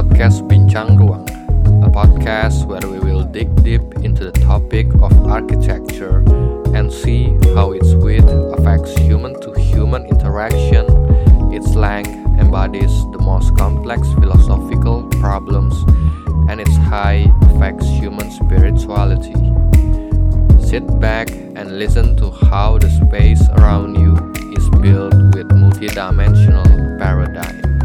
podcast Bincang Ruang, a podcast where we will dig deep into the topic of architecture and see how its width affects human to human interaction, its length embodies the most complex philosophical problems, and its height affects human spirituality. Sit back and listen to how the space around you is built with multidimensional paradigm.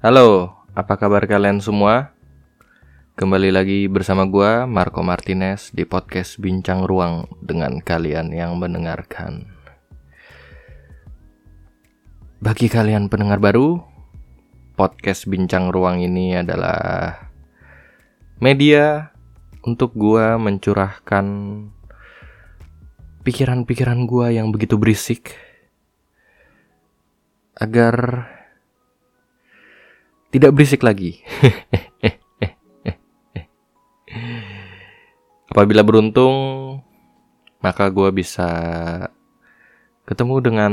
Halo, apa kabar kalian semua? Kembali lagi bersama gua Marco Martinez di podcast Bincang Ruang dengan kalian yang mendengarkan. Bagi kalian pendengar baru, podcast Bincang Ruang ini adalah media untuk gua mencurahkan pikiran-pikiran gua yang begitu berisik agar tidak berisik lagi. Apabila beruntung, maka gue bisa ketemu dengan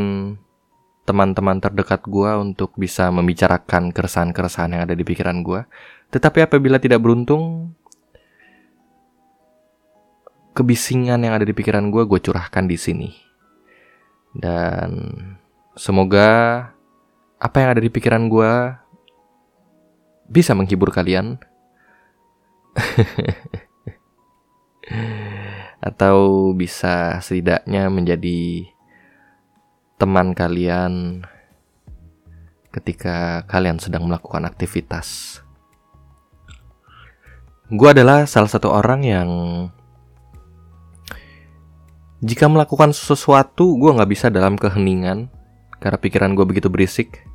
teman-teman terdekat gue untuk bisa membicarakan keresahan-keresahan yang ada di pikiran gue. Tetapi apabila tidak beruntung, kebisingan yang ada di pikiran gue, gue curahkan di sini. Dan semoga apa yang ada di pikiran gue bisa menghibur kalian. Atau bisa setidaknya menjadi teman kalian ketika kalian sedang melakukan aktivitas. Gue adalah salah satu orang yang jika melakukan sesuatu gue nggak bisa dalam keheningan karena pikiran gue begitu berisik.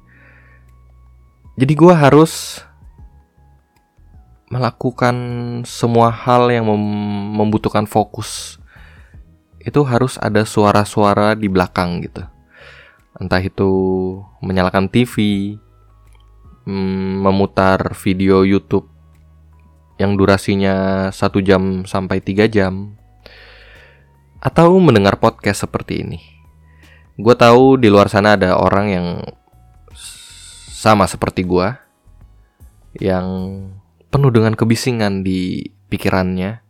Jadi gue harus melakukan semua hal yang mem membutuhkan fokus itu harus ada suara-suara di belakang gitu. Entah itu menyalakan TV mm, memutar video YouTube yang durasinya satu jam sampai tiga jam atau mendengar podcast seperti ini. Gue tahu di luar sana ada orang yang sama seperti gue yang penuh dengan kebisingan di pikirannya.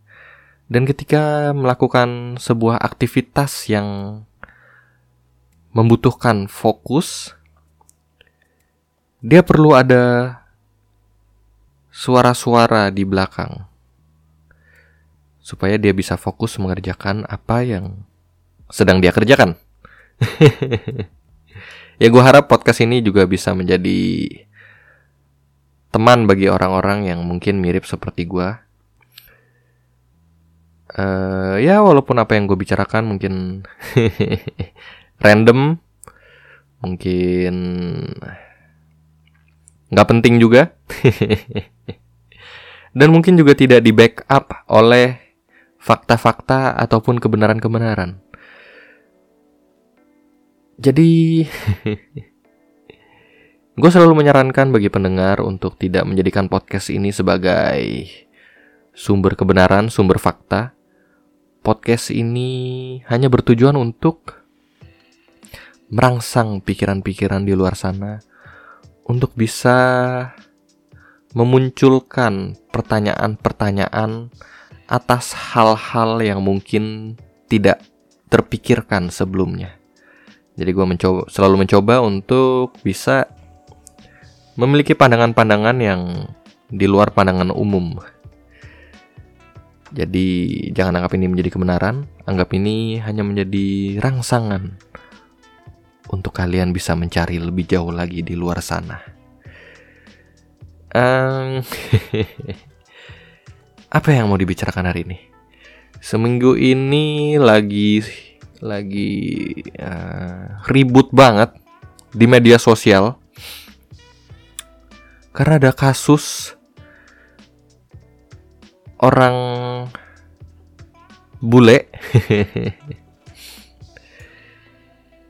Dan ketika melakukan sebuah aktivitas yang membutuhkan fokus, dia perlu ada suara-suara di belakang supaya dia bisa fokus mengerjakan apa yang sedang dia kerjakan. ya gue harap podcast ini juga bisa menjadi teman bagi orang-orang yang mungkin mirip seperti gue. Uh, ya walaupun apa yang gue bicarakan mungkin random, mungkin nggak penting juga, dan mungkin juga tidak di backup oleh fakta-fakta ataupun kebenaran-kebenaran. Jadi Gue selalu menyarankan bagi pendengar untuk tidak menjadikan podcast ini sebagai sumber kebenaran, sumber fakta. Podcast ini hanya bertujuan untuk merangsang pikiran-pikiran di luar sana untuk bisa memunculkan pertanyaan-pertanyaan atas hal-hal yang mungkin tidak terpikirkan sebelumnya. Jadi gue mencoba, selalu mencoba untuk bisa memiliki pandangan-pandangan yang di luar pandangan umum. Jadi jangan anggap ini menjadi kebenaran, anggap ini hanya menjadi rangsangan untuk kalian bisa mencari lebih jauh lagi di luar sana. Um, apa yang mau dibicarakan hari ini? Seminggu ini lagi lagi uh, ribut banget di media sosial karena ada kasus orang bule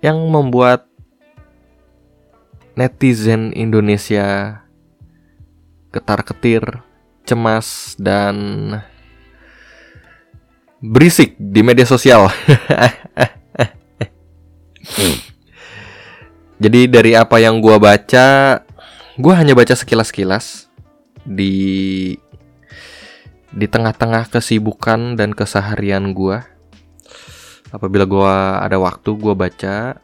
yang membuat netizen Indonesia ketar-ketir, cemas dan berisik di media sosial. Jadi dari apa yang gua baca, gua hanya baca sekilas-kilas di di tengah-tengah kesibukan dan keseharian gua. Apabila gua ada waktu, gua baca.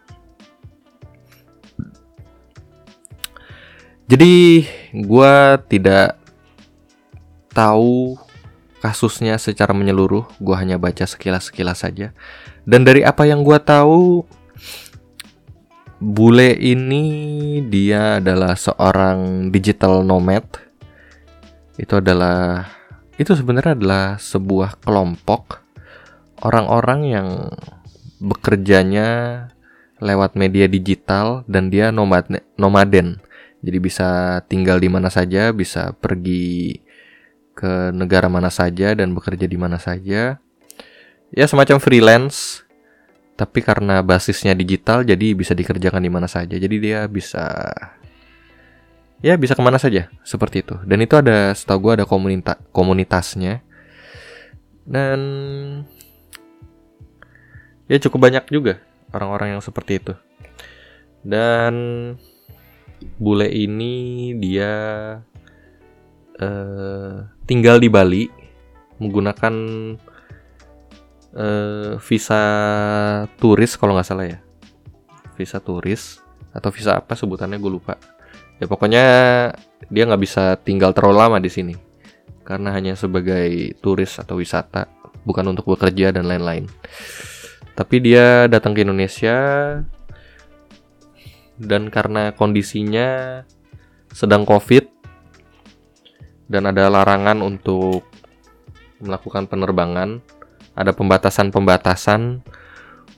Jadi gua tidak tahu kasusnya secara menyeluruh, gue hanya baca sekilas-sekilas saja. Dan dari apa yang gue tahu, bule ini dia adalah seorang digital nomad. Itu adalah itu sebenarnya adalah sebuah kelompok orang-orang yang bekerjanya lewat media digital dan dia nomad nomaden. Jadi bisa tinggal di mana saja, bisa pergi ke negara mana saja dan bekerja di mana saja. Ya semacam freelance, tapi karena basisnya digital jadi bisa dikerjakan di mana saja. Jadi dia bisa ya bisa ke mana saja seperti itu. Dan itu ada setahu gue ada komunita komunitasnya dan ya cukup banyak juga orang-orang yang seperti itu. Dan bule ini dia uh, tinggal di Bali menggunakan uh, visa turis kalau nggak salah ya. Visa turis atau visa apa sebutannya gue lupa. Ya pokoknya dia nggak bisa tinggal terlalu lama di sini karena hanya sebagai turis atau wisata bukan untuk bekerja dan lain-lain. Tapi dia datang ke Indonesia dan karena kondisinya sedang covid dan ada larangan untuk melakukan penerbangan, ada pembatasan-pembatasan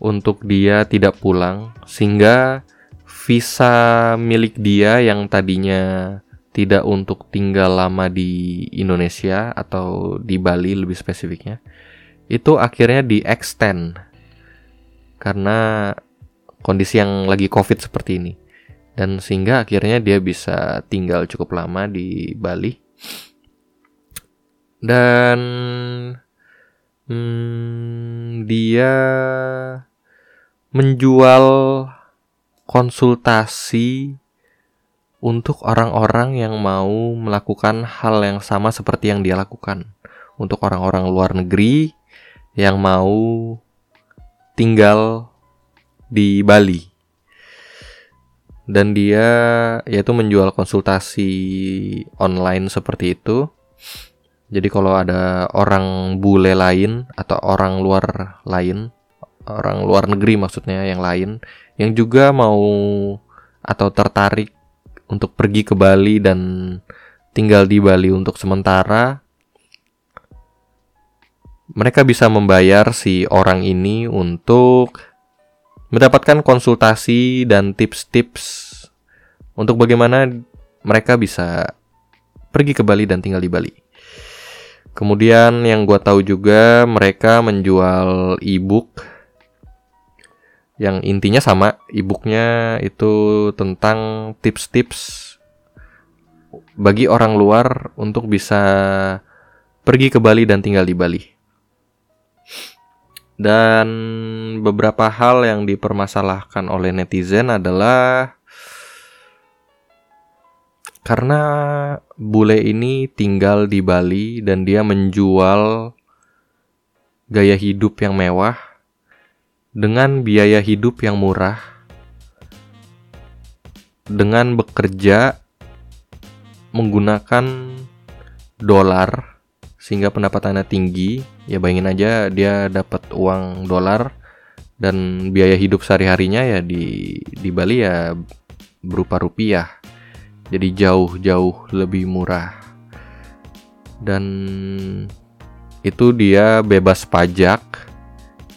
untuk dia tidak pulang sehingga visa milik dia yang tadinya tidak untuk tinggal lama di Indonesia atau di Bali lebih spesifiknya itu akhirnya di extend karena kondisi yang lagi covid seperti ini. Dan sehingga akhirnya dia bisa tinggal cukup lama di Bali. Dan hmm, dia menjual konsultasi untuk orang-orang yang mau melakukan hal yang sama seperti yang dia lakukan. Untuk orang-orang luar negeri yang mau tinggal di Bali. Dan dia yaitu menjual konsultasi online seperti itu jadi kalau ada orang bule lain atau orang luar lain, orang luar negeri maksudnya yang lain yang juga mau atau tertarik untuk pergi ke Bali dan tinggal di Bali untuk sementara, mereka bisa membayar si orang ini untuk mendapatkan konsultasi dan tips-tips untuk bagaimana mereka bisa pergi ke Bali dan tinggal di Bali. Kemudian yang gue tahu juga mereka menjual ebook yang intinya sama, ebooknya itu tentang tips-tips bagi orang luar untuk bisa pergi ke Bali dan tinggal di Bali. Dan beberapa hal yang dipermasalahkan oleh netizen adalah karena bule ini tinggal di Bali dan dia menjual gaya hidup yang mewah dengan biaya hidup yang murah dengan bekerja menggunakan dolar sehingga pendapatannya tinggi. Ya bayangin aja dia dapat uang dolar dan biaya hidup sehari-harinya ya di di Bali ya berupa rupiah jadi jauh-jauh lebih murah. Dan itu dia bebas pajak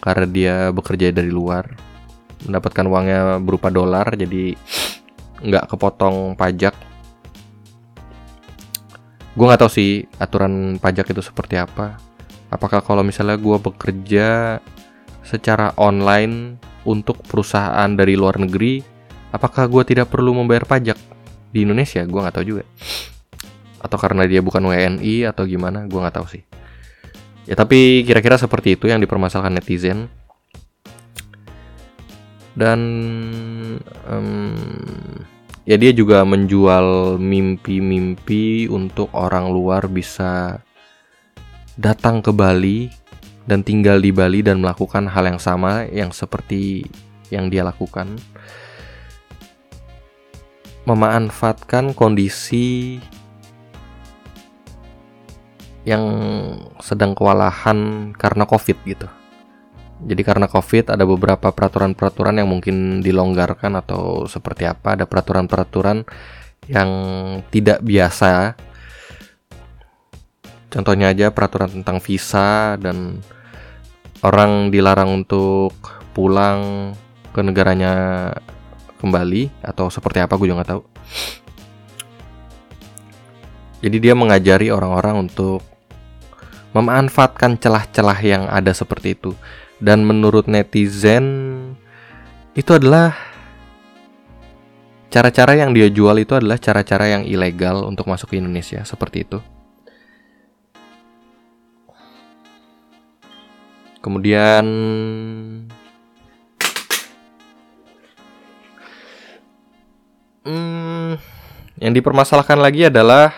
karena dia bekerja dari luar. Mendapatkan uangnya berupa dolar jadi nggak kepotong pajak. Gue nggak tahu sih aturan pajak itu seperti apa. Apakah kalau misalnya gue bekerja secara online untuk perusahaan dari luar negeri apakah gue tidak perlu membayar pajak di Indonesia gue nggak tahu juga atau karena dia bukan WNI atau gimana gue nggak tahu sih Ya tapi kira-kira seperti itu yang dipermasalahkan netizen. Dan um, ya dia juga menjual mimpi-mimpi untuk orang luar bisa datang ke Bali dan tinggal di Bali dan melakukan hal yang sama yang seperti yang dia lakukan. Memanfaatkan kondisi yang sedang kewalahan karena COVID gitu. Jadi karena COVID ada beberapa peraturan-peraturan yang mungkin dilonggarkan atau seperti apa, ada peraturan-peraturan yang tidak biasa. Contohnya aja peraturan tentang visa dan orang dilarang untuk pulang ke negaranya kembali atau seperti apa gue juga nggak tahu. Jadi dia mengajari orang-orang untuk memanfaatkan celah-celah yang ada seperti itu. Dan menurut netizen itu adalah cara-cara yang dia jual itu adalah cara-cara yang ilegal untuk masuk ke Indonesia seperti itu. Kemudian hmm, yang dipermasalahkan lagi adalah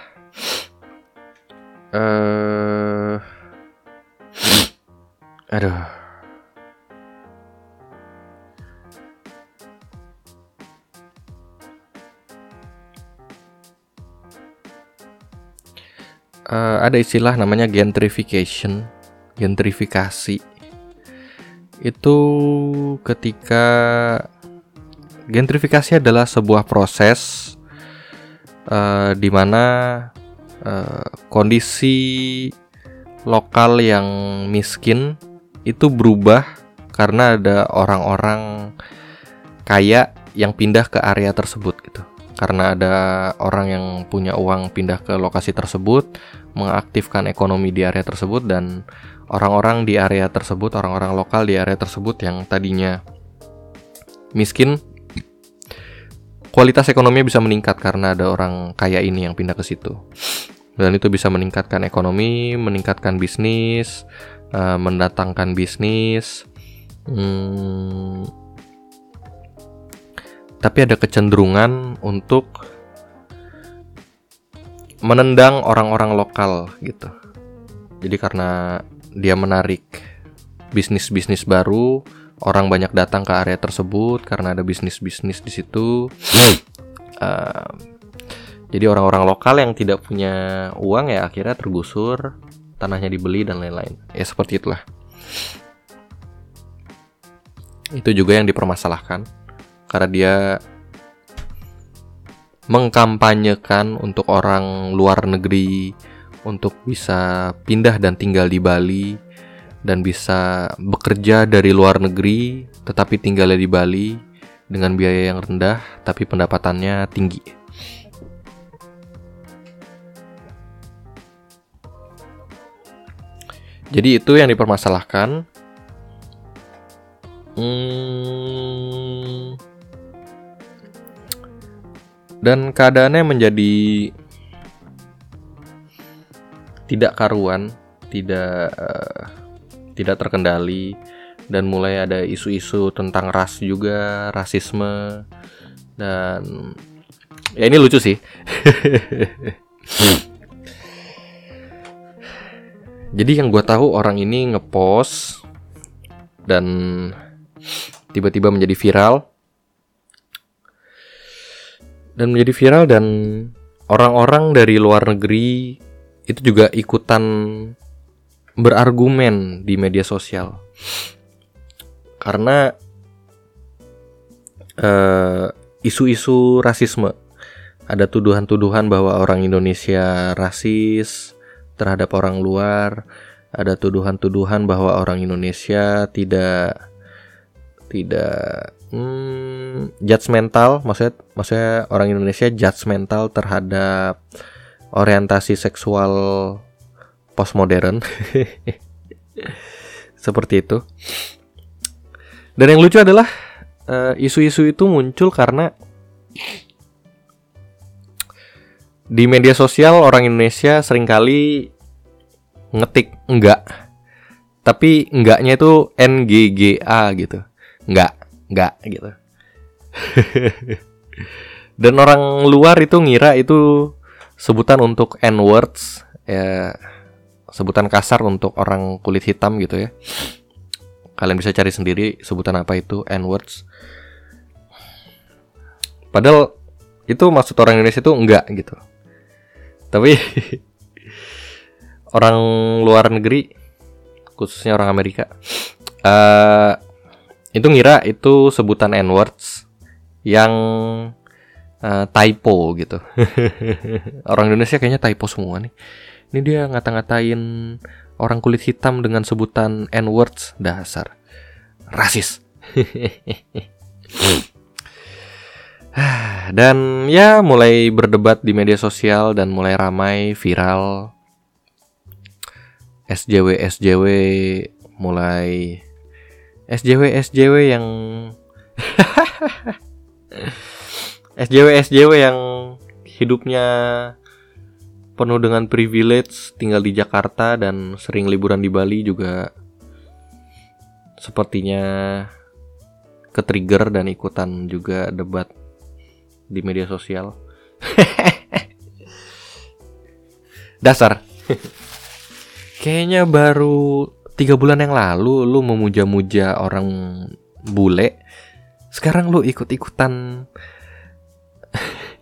uh, aduh. Uh, ada istilah namanya gentrification, gentrifikasi. Itu ketika gentrifikasi adalah sebuah proses uh, di mana uh, kondisi lokal yang miskin itu berubah karena ada orang-orang kaya yang pindah ke area tersebut gitu. Karena ada orang yang punya uang pindah ke lokasi tersebut, mengaktifkan ekonomi di area tersebut dan orang-orang di area tersebut, orang-orang lokal di area tersebut yang tadinya miskin kualitas ekonominya bisa meningkat karena ada orang kaya ini yang pindah ke situ dan itu bisa meningkatkan ekonomi, meningkatkan bisnis, uh, mendatangkan bisnis. Hmm, tapi ada kecenderungan untuk menendang orang-orang lokal gitu. Jadi karena dia menarik bisnis-bisnis baru, orang banyak datang ke area tersebut karena ada bisnis-bisnis di situ. Uh, jadi orang-orang lokal yang tidak punya uang ya akhirnya tergusur, tanahnya dibeli dan lain-lain. Ya seperti itulah. Itu juga yang dipermasalahkan karena dia mengkampanyekan untuk orang luar negeri untuk bisa pindah dan tinggal di Bali dan bisa bekerja dari luar negeri tetapi tinggalnya di Bali dengan biaya yang rendah tapi pendapatannya tinggi. Jadi itu yang dipermasalahkan. Hmm, dan keadaannya menjadi tidak karuan, tidak uh, tidak terkendali dan mulai ada isu-isu tentang ras juga, rasisme dan ya ini lucu sih. Jadi yang gue tahu orang ini ngepost dan tiba-tiba menjadi viral dan menjadi viral dan orang-orang dari luar negeri itu juga ikutan berargumen di media sosial. Karena uh, isu-isu rasisme. Ada tuduhan-tuduhan bahwa orang Indonesia rasis terhadap orang luar, ada tuduhan-tuduhan bahwa orang Indonesia tidak tidak hmm, judgmental, maksudnya maksudnya orang Indonesia judgmental terhadap orientasi seksual postmodern. Seperti itu. Dan yang lucu adalah eh, isu-isu uh, itu muncul karena di media sosial orang Indonesia sering kali ngetik enggak tapi enggaknya itu NGGA gitu enggak enggak gitu dan orang luar itu ngira itu sebutan untuk N words ya sebutan kasar untuk orang kulit hitam gitu ya. Kalian bisa cari sendiri sebutan apa itu N words padahal itu maksud orang Indonesia itu enggak gitu. Tapi orang luar negeri khususnya orang Amerika uh, itu ngira itu sebutan N words yang uh, typo gitu. Orang Indonesia kayaknya typo semua nih ini dia ngata-ngatain orang kulit hitam dengan sebutan N words dasar. Rasis. Dan ya mulai berdebat di media sosial dan mulai ramai viral. SJW SJW mulai. SJW SJW yang SJW SJW yang hidupnya penuh dengan privilege tinggal di Jakarta dan sering liburan di Bali juga sepertinya ketrigger dan ikutan juga debat di media sosial. Dasar. Kayaknya baru tiga bulan yang lalu lu memuja-muja orang bule. Sekarang lu ikut-ikutan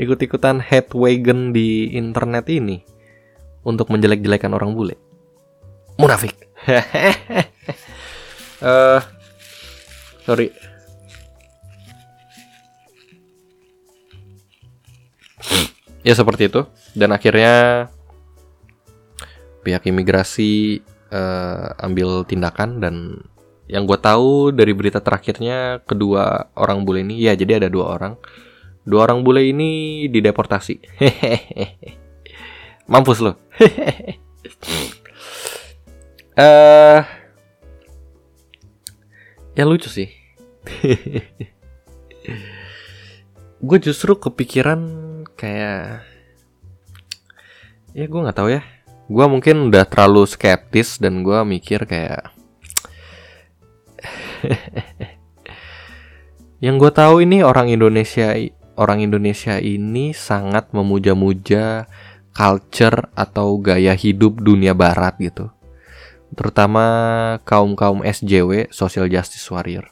ikut-ikutan head wagon di internet ini untuk menjelek-jelekan orang bule. Munafik. uh, sorry ya seperti itu dan akhirnya pihak imigrasi uh, ambil tindakan dan yang gue tahu dari berita terakhirnya kedua orang bule ini ya jadi ada dua orang dua orang bule ini dideportasi. Mampus lo uh, ya lucu sih. Gue justru kepikiran kayak ya gue nggak tahu ya. Gue mungkin udah terlalu skeptis dan gue mikir kayak yang gue tahu ini orang Indonesia orang Indonesia ini sangat memuja-muja culture atau gaya hidup dunia barat gitu terutama kaum kaum SJW social justice warrior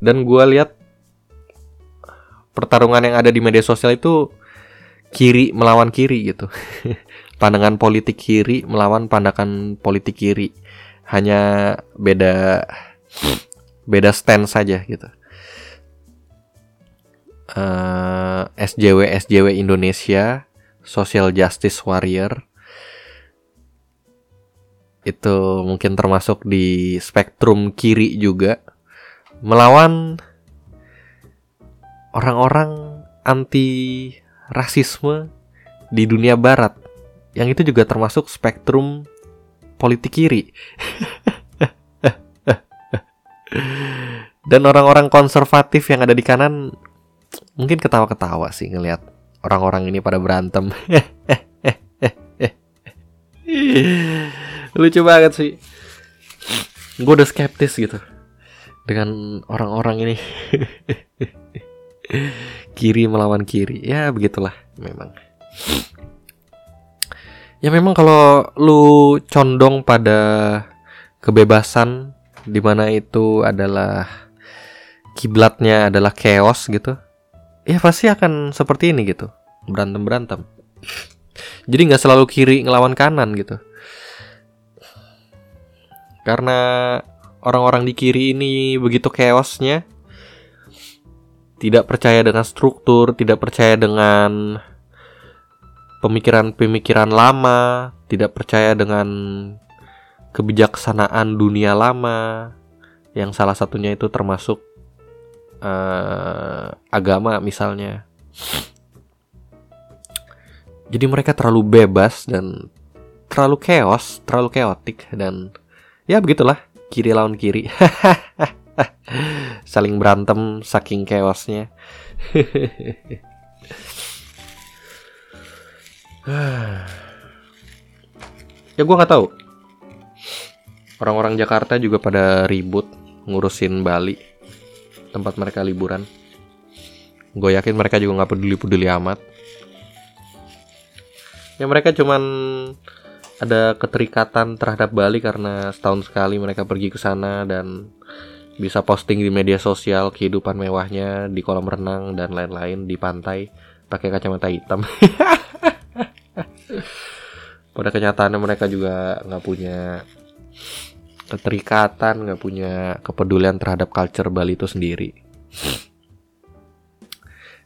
dan gue lihat pertarungan yang ada di media sosial itu kiri melawan kiri gitu. Pandangan politik kiri melawan pandangan politik kiri. Hanya beda beda stand saja gitu. Uh, eh, SJW SJW Indonesia Social Justice Warrior. Itu mungkin termasuk di spektrum kiri juga. Melawan orang-orang anti rasisme di dunia barat. Yang itu juga termasuk spektrum politik kiri. Dan orang-orang konservatif yang ada di kanan mungkin ketawa-ketawa sih ngelihat orang-orang ini pada berantem. Lucu banget sih. Gue udah skeptis gitu dengan orang-orang ini. Kiri melawan kiri. Ya begitulah memang. Ya memang kalau lu condong pada kebebasan di mana itu adalah kiblatnya adalah chaos gitu ya pasti akan seperti ini gitu. Berantem berantem jadi nggak selalu kiri ngelawan kanan gitu. Karena orang-orang di kiri ini begitu chaosnya tidak percaya dengan struktur, tidak percaya dengan pemikiran-pemikiran lama, tidak percaya dengan kebijaksanaan dunia lama, yang salah satunya itu termasuk uh, agama misalnya. Jadi mereka terlalu bebas dan terlalu chaos, terlalu chaotic dan ya begitulah kiri lawan kiri. saling berantem saking chaosnya ya gue nggak tahu orang-orang Jakarta juga pada ribut ngurusin Bali tempat mereka liburan. Gue yakin mereka juga nggak peduli peduli amat. Ya mereka cuman ada keterikatan terhadap Bali karena setahun sekali mereka pergi ke sana dan bisa posting di media sosial kehidupan mewahnya di kolam renang dan lain-lain di pantai pakai kacamata hitam. Pada kenyataannya mereka juga nggak punya keterikatan nggak punya kepedulian terhadap culture Bali itu sendiri.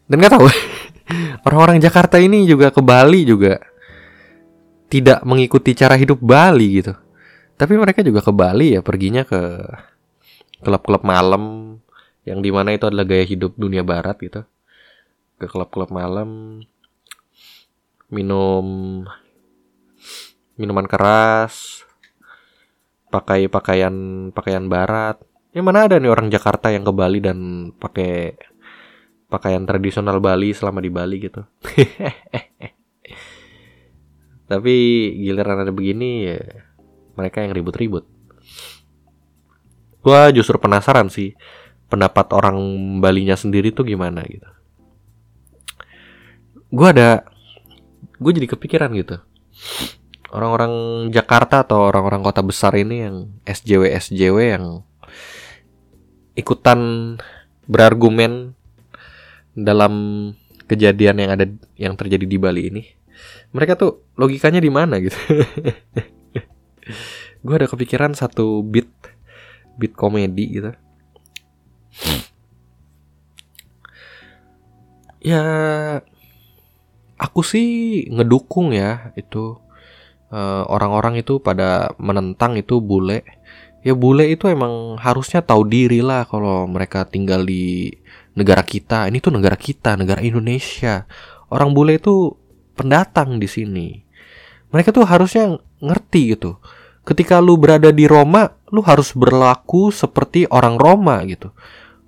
Dan nggak tahu orang-orang Jakarta ini juga ke Bali juga tidak mengikuti cara hidup Bali gitu. Tapi mereka juga ke Bali ya perginya ke klub-klub malam yang di mana itu adalah gaya hidup dunia barat gitu. Ke klub-klub malam minum minuman keras, pakai pakaian pakaian barat. Ya mana ada nih orang Jakarta yang ke Bali dan pakai pakaian tradisional Bali selama di Bali gitu. Tapi giliran ada begini ya mereka yang ribut-ribut. Gua justru penasaran sih pendapat orang Balinya sendiri tuh gimana gitu. Gua ada gue jadi kepikiran gitu orang-orang Jakarta atau orang-orang kota besar ini yang SJW SJW yang ikutan berargumen dalam kejadian yang ada yang terjadi di Bali ini mereka tuh logikanya di mana gitu? Gue ada kepikiran satu beat beat komedi gitu. Ya aku sih ngedukung ya itu orang-orang uh, itu pada menentang itu bule. Ya bule itu emang harusnya tahu diri lah kalau mereka tinggal di negara kita. Ini tuh negara kita negara Indonesia. Orang bule itu pendatang di sini. Mereka tuh harusnya ngerti gitu. Ketika lu berada di Roma lu harus berlaku seperti orang Roma gitu.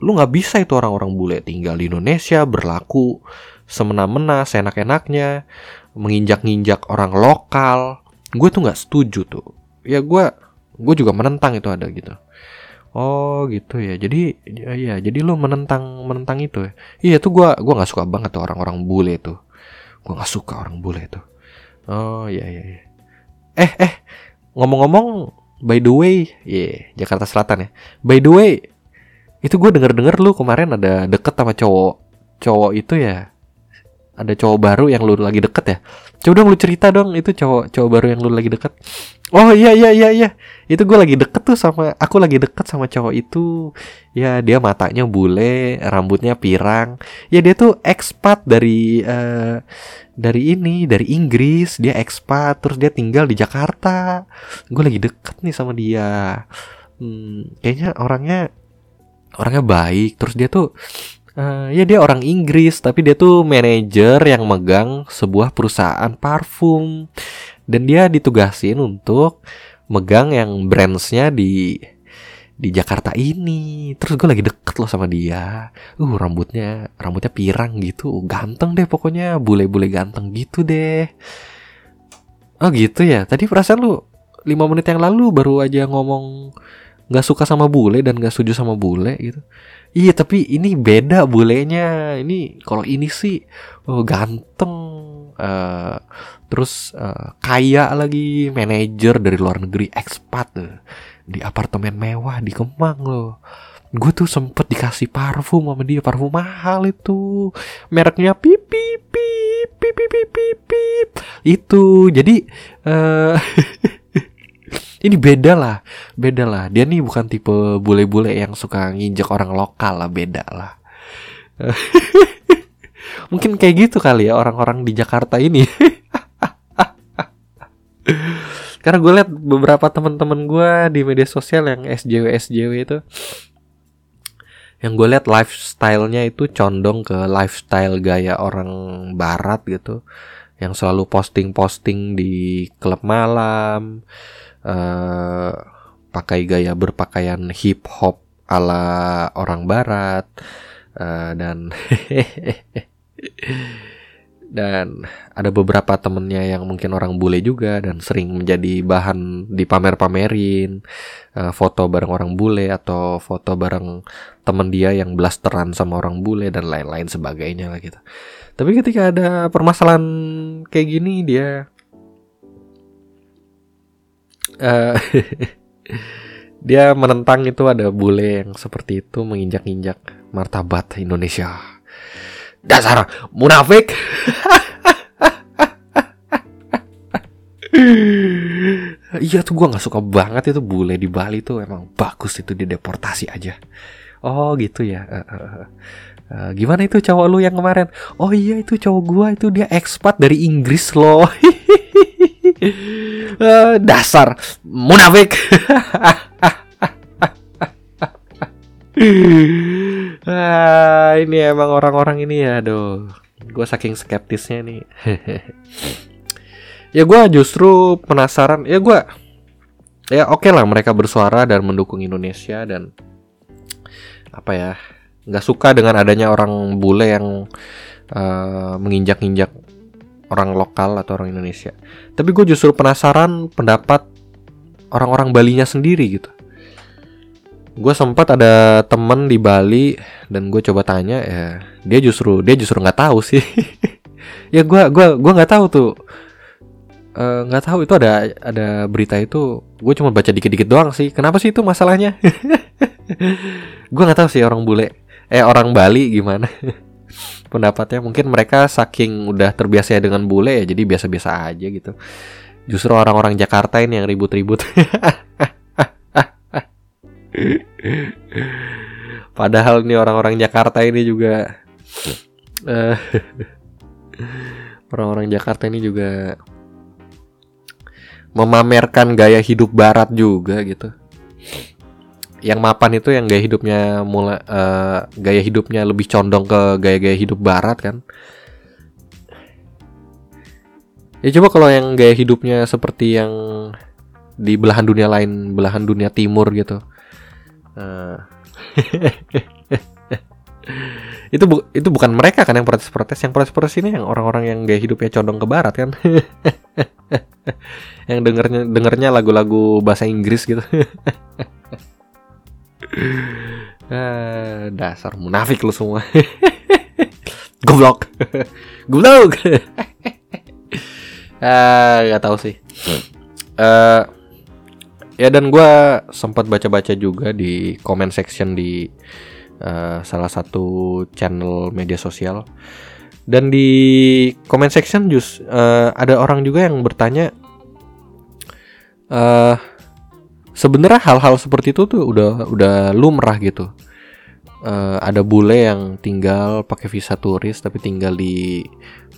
Lu nggak bisa itu orang-orang bule tinggal di Indonesia berlaku semena-mena seenak-enaknya menginjak-injak orang lokal gue tuh nggak setuju tuh. Ya gue gue juga menentang itu ada gitu. Oh gitu ya. Jadi ya, ya jadi lo menentang menentang itu ya? Iya tuh gue gue nggak suka banget tuh orang-orang bule itu gue nggak suka orang bule itu oh iya iya iya. Eh eh ngomong-ngomong by the way yeah, Jakarta Selatan ya. By the way itu gue denger denger lu kemarin ada deket sama cowok cowok itu ya ada cowok baru yang lu lagi deket ya? Coba dong lu cerita dong itu cowok cowok baru yang lu lagi deket. Oh iya iya iya iya. Itu gue lagi deket tuh sama aku lagi deket sama cowok itu. Ya dia matanya bule rambutnya pirang. Ya dia tuh ekspat dari uh, dari ini dari Inggris. Dia ekspat terus dia tinggal di Jakarta. Gue lagi deket nih sama dia. Hmm, kayaknya orangnya orangnya baik. Terus dia tuh Uh, ya dia orang Inggris tapi dia tuh manajer yang megang sebuah perusahaan parfum. Dan dia ditugasin untuk megang yang brandsnya di di Jakarta ini. Terus gue lagi deket loh sama dia. Uh rambutnya rambutnya pirang gitu. Ganteng deh pokoknya. Bule-bule ganteng gitu deh. Oh gitu ya? Tadi perasaan lu lima menit yang lalu baru aja ngomong nggak suka sama bule dan nggak setuju sama bule gitu Iya tapi ini beda bulenya. Ini kalau ini sih oh, ganteng, uh, terus uh, kaya lagi, manajer dari luar negeri, ekspat uh, di apartemen mewah di Kemang loh. Gue tuh sempet dikasih parfum sama dia, parfum mahal itu, mereknya pipi pipi pipi pipi itu. Jadi uh, ini beda lah beda lah. Dia nih bukan tipe bule-bule yang suka nginjek orang lokal lah beda lah. Mungkin kayak gitu kali ya orang-orang di Jakarta ini. Karena gue liat beberapa teman-teman gue di media sosial yang SJW SJW itu yang gue liat lifestyle-nya itu condong ke lifestyle gaya orang barat gitu. Yang selalu posting-posting di klub malam uh, pakai gaya berpakaian hip hop ala orang barat uh, dan dan ada beberapa temennya yang mungkin orang bule juga dan sering menjadi bahan dipamer-pamerin uh, foto bareng orang bule atau foto bareng temen dia yang blasteran sama orang bule dan lain-lain sebagainya lah gitu. Tapi ketika ada permasalahan kayak gini dia uh, dia menentang itu ada bule yang seperti itu menginjak-injak martabat Indonesia. Dasar munafik. Iya tuh gue nggak suka banget itu bule di Bali tuh. Emang bagus itu di deportasi aja. Oh gitu ya. Uh, uh, uh, gimana itu cowok lu yang kemarin? Oh iya itu cowok gue itu dia ekspat dari Inggris loh uh, dasar munafik ah, ini emang orang-orang ini ya, aduh. Gue saking skeptisnya nih. ya gue justru penasaran. Ya gue, ya oke okay lah mereka bersuara dan mendukung Indonesia dan apa ya, nggak suka dengan adanya orang bule yang uh, menginjak-injak orang lokal atau orang Indonesia. Tapi gue justru penasaran pendapat orang-orang Balinya sendiri gitu. Gue sempat ada temen di Bali dan gue coba tanya ya dia justru dia justru nggak tahu sih. Ya gue gua gua nggak tahu tuh. Eh, nggak uh, tahu itu ada ada berita itu. Gue cuma baca dikit-dikit doang sih. Kenapa sih itu masalahnya? Gue nggak tahu sih orang bule eh orang Bali gimana pendapatnya mungkin mereka saking udah terbiasa ya dengan bule ya jadi biasa-biasa aja gitu justru orang-orang Jakarta ini yang ribut-ribut Padahal nih orang-orang Jakarta ini juga uh, orang-orang Jakarta ini juga memamerkan gaya hidup barat juga gitu. Yang mapan itu yang gaya hidupnya mulai uh, gaya hidupnya lebih condong ke gaya-gaya hidup barat kan. Ya coba kalau yang gaya hidupnya seperti yang di belahan dunia lain, belahan dunia timur gitu Uh. itu bu itu bukan mereka kan yang protes-protes yang protes-protes ini yang orang-orang yang gaya hidupnya condong ke barat kan yang dengernya dengernya lagu-lagu bahasa Inggris gitu uh, dasar munafik lu semua. Goblok. Goblok. Uh, tahu sih. Uh, ya dan gue sempat baca-baca juga di comment section di uh, salah satu channel media sosial. Dan di comment section just uh, ada orang juga yang bertanya uh, sebenarnya hal-hal seperti itu tuh udah udah lumrah gitu uh, ada bule yang tinggal pakai visa turis tapi tinggal di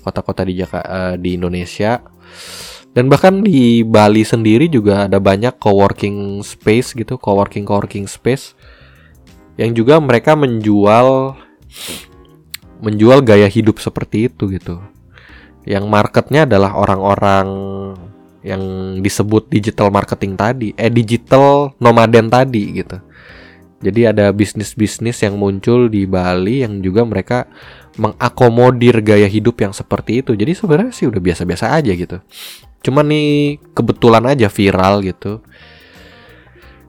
kota-kota di Jakarta uh, di Indonesia dan bahkan di Bali sendiri juga ada banyak co-working space gitu, co-working co-working space yang juga mereka menjual menjual gaya hidup seperti itu gitu. Yang marketnya adalah orang-orang yang disebut digital marketing tadi, eh digital nomaden tadi gitu. Jadi ada bisnis-bisnis yang muncul di Bali yang juga mereka mengakomodir gaya hidup yang seperti itu. Jadi sebenarnya sih udah biasa-biasa aja gitu. Cuman nih kebetulan aja viral gitu.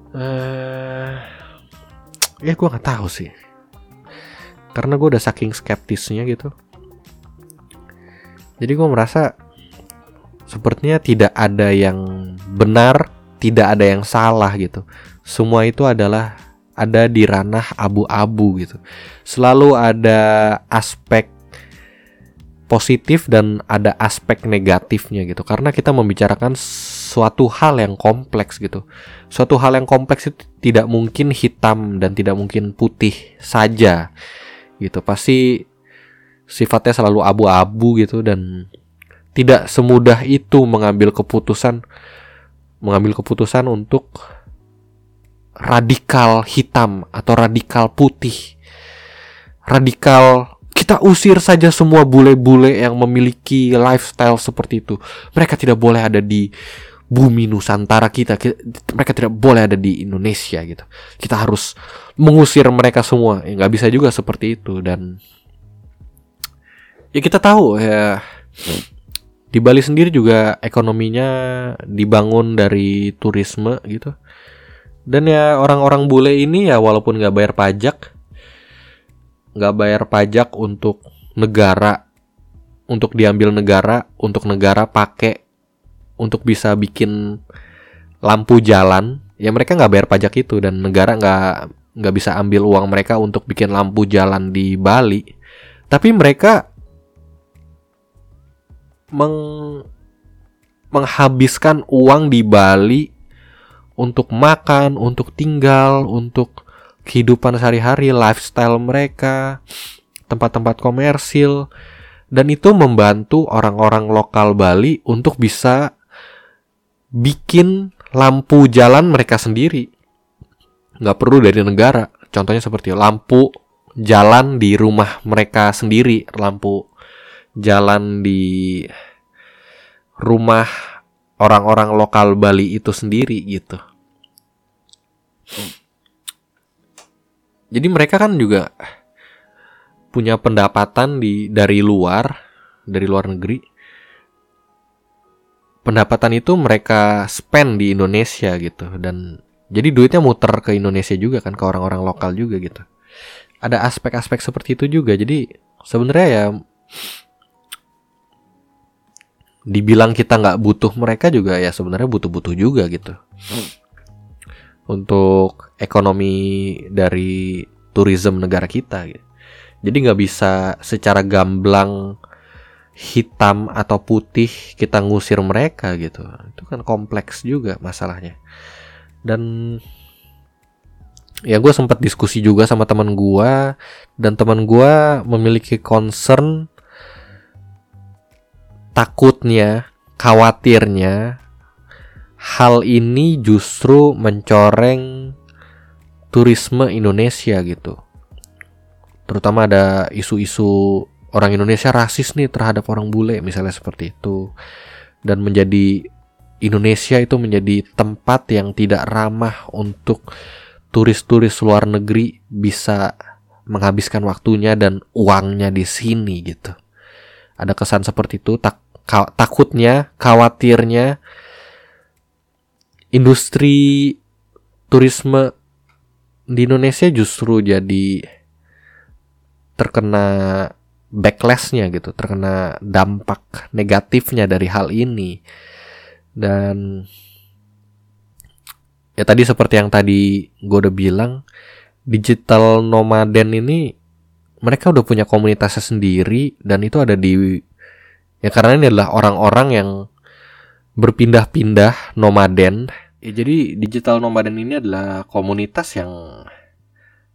Uh, ya gue nggak tahu sih. Karena gue udah saking skeptisnya gitu. Jadi gue merasa sepertinya tidak ada yang benar, tidak ada yang salah gitu. Semua itu adalah ada di ranah abu-abu gitu. Selalu ada aspek positif dan ada aspek negatifnya gitu karena kita membicarakan suatu hal yang kompleks gitu suatu hal yang kompleks itu tidak mungkin hitam dan tidak mungkin putih saja gitu pasti sifatnya selalu abu-abu gitu dan tidak semudah itu mengambil keputusan mengambil keputusan untuk radikal hitam atau radikal putih radikal kita usir saja semua bule-bule yang memiliki lifestyle seperti itu. Mereka tidak boleh ada di bumi Nusantara kita. Mereka tidak boleh ada di Indonesia gitu. Kita harus mengusir mereka semua. Ya nggak bisa juga seperti itu dan ya kita tahu ya di Bali sendiri juga ekonominya dibangun dari turisme gitu. Dan ya orang-orang bule ini ya walaupun nggak bayar pajak nggak bayar pajak untuk negara untuk diambil negara untuk negara pakai untuk bisa bikin lampu jalan ya mereka nggak bayar pajak itu. Dan negara nggak nggak bisa ambil uang mereka untuk bikin lampu jalan di Bali. Tapi mereka meng menghabiskan uang di Bali untuk makan, untuk tinggal, untuk kehidupan sehari-hari, lifestyle mereka, tempat-tempat komersil, dan itu membantu orang-orang lokal Bali untuk bisa bikin lampu jalan mereka sendiri. Nggak perlu dari negara. Contohnya seperti lampu jalan di rumah mereka sendiri, lampu jalan di rumah orang-orang lokal Bali itu sendiri gitu. Jadi mereka kan juga punya pendapatan di dari luar, dari luar negeri. Pendapatan itu mereka spend di Indonesia gitu dan jadi duitnya muter ke Indonesia juga kan ke orang-orang lokal juga gitu. Ada aspek-aspek seperti itu juga. Jadi sebenarnya ya dibilang kita nggak butuh mereka juga ya sebenarnya butuh-butuh juga gitu. Untuk ekonomi dari tourism negara kita gitu. jadi nggak bisa secara gamblang hitam atau putih kita ngusir mereka gitu. Itu kan kompleks juga masalahnya. Dan ya gue sempat diskusi juga sama teman gue dan teman gue memiliki concern takutnya, khawatirnya hal ini justru mencoreng turisme Indonesia gitu. Terutama ada isu-isu orang Indonesia rasis nih terhadap orang bule misalnya seperti itu. Dan menjadi Indonesia itu menjadi tempat yang tidak ramah untuk turis-turis luar negeri bisa menghabiskan waktunya dan uangnya di sini gitu. Ada kesan seperti itu tak takutnya, khawatirnya industri turisme di Indonesia justru jadi terkena backlashnya gitu, terkena dampak negatifnya dari hal ini. Dan ya tadi seperti yang tadi gue udah bilang, digital nomaden ini mereka udah punya komunitasnya sendiri dan itu ada di Ya karena ini adalah orang-orang yang berpindah-pindah nomaden. Ya jadi digital nomaden ini adalah komunitas yang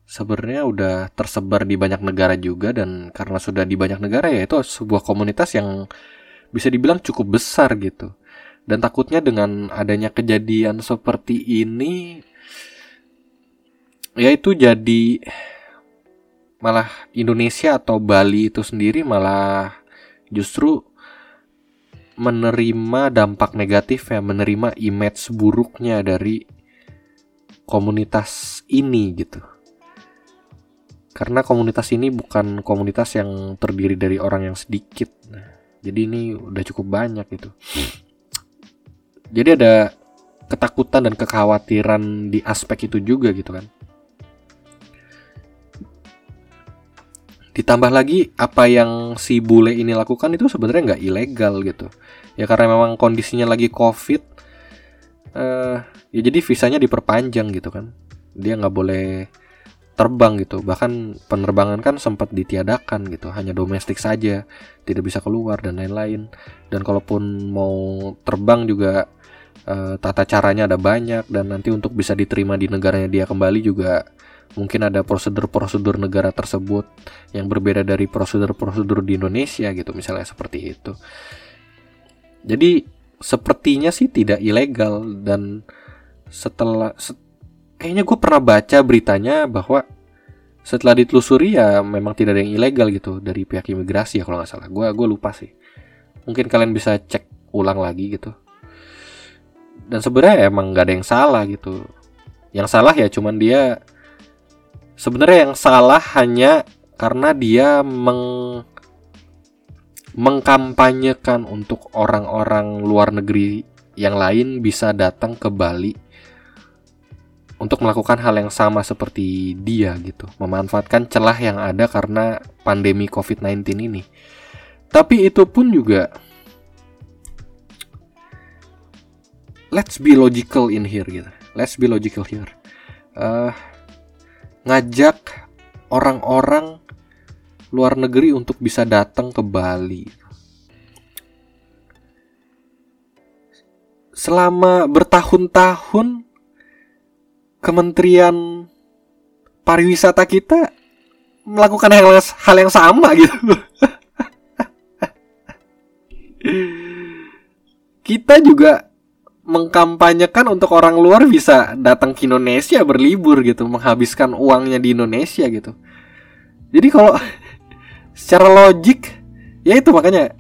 sebenarnya udah tersebar di banyak negara juga dan karena sudah di banyak negara ya itu sebuah komunitas yang bisa dibilang cukup besar gitu. Dan takutnya dengan adanya kejadian seperti ini ya itu jadi malah Indonesia atau Bali itu sendiri malah justru menerima dampak negatif ya, menerima image buruknya dari komunitas ini gitu. Karena komunitas ini bukan komunitas yang terdiri dari orang yang sedikit. Nah, jadi ini udah cukup banyak gitu. Jadi ada ketakutan dan kekhawatiran di aspek itu juga gitu kan. Ditambah lagi apa yang si bule ini lakukan itu sebenarnya nggak ilegal gitu. Ya karena memang kondisinya lagi covid, uh, ya jadi visanya diperpanjang gitu kan. Dia nggak boleh terbang gitu. Bahkan penerbangan kan sempat ditiadakan gitu, hanya domestik saja, tidak bisa keluar dan lain-lain. Dan kalaupun mau terbang juga uh, tata caranya ada banyak dan nanti untuk bisa diterima di negaranya dia kembali juga mungkin ada prosedur-prosedur negara tersebut yang berbeda dari prosedur-prosedur di Indonesia gitu misalnya seperti itu. Jadi sepertinya sih tidak ilegal dan setelah set, kayaknya gue pernah baca beritanya bahwa setelah ditelusuri ya memang tidak ada yang ilegal gitu dari pihak imigrasi ya kalau nggak salah. Gue gue lupa sih. Mungkin kalian bisa cek ulang lagi gitu. Dan sebenarnya emang nggak ada yang salah gitu. Yang salah ya cuman dia sebenarnya yang salah hanya karena dia meng mengkampanyekan untuk orang-orang luar negeri yang lain bisa datang ke Bali untuk melakukan hal yang sama seperti dia gitu, memanfaatkan celah yang ada karena pandemi COVID-19 ini. Tapi itu pun juga let's be logical in here gitu. Let's be logical here. Uh, ngajak orang-orang luar negeri untuk bisa datang ke Bali. Selama bertahun-tahun Kementerian Pariwisata kita melakukan hal, hal yang sama gitu. kita juga mengkampanyekan untuk orang luar bisa datang ke Indonesia berlibur gitu, menghabiskan uangnya di Indonesia gitu. Jadi kalau secara logik ya itu makanya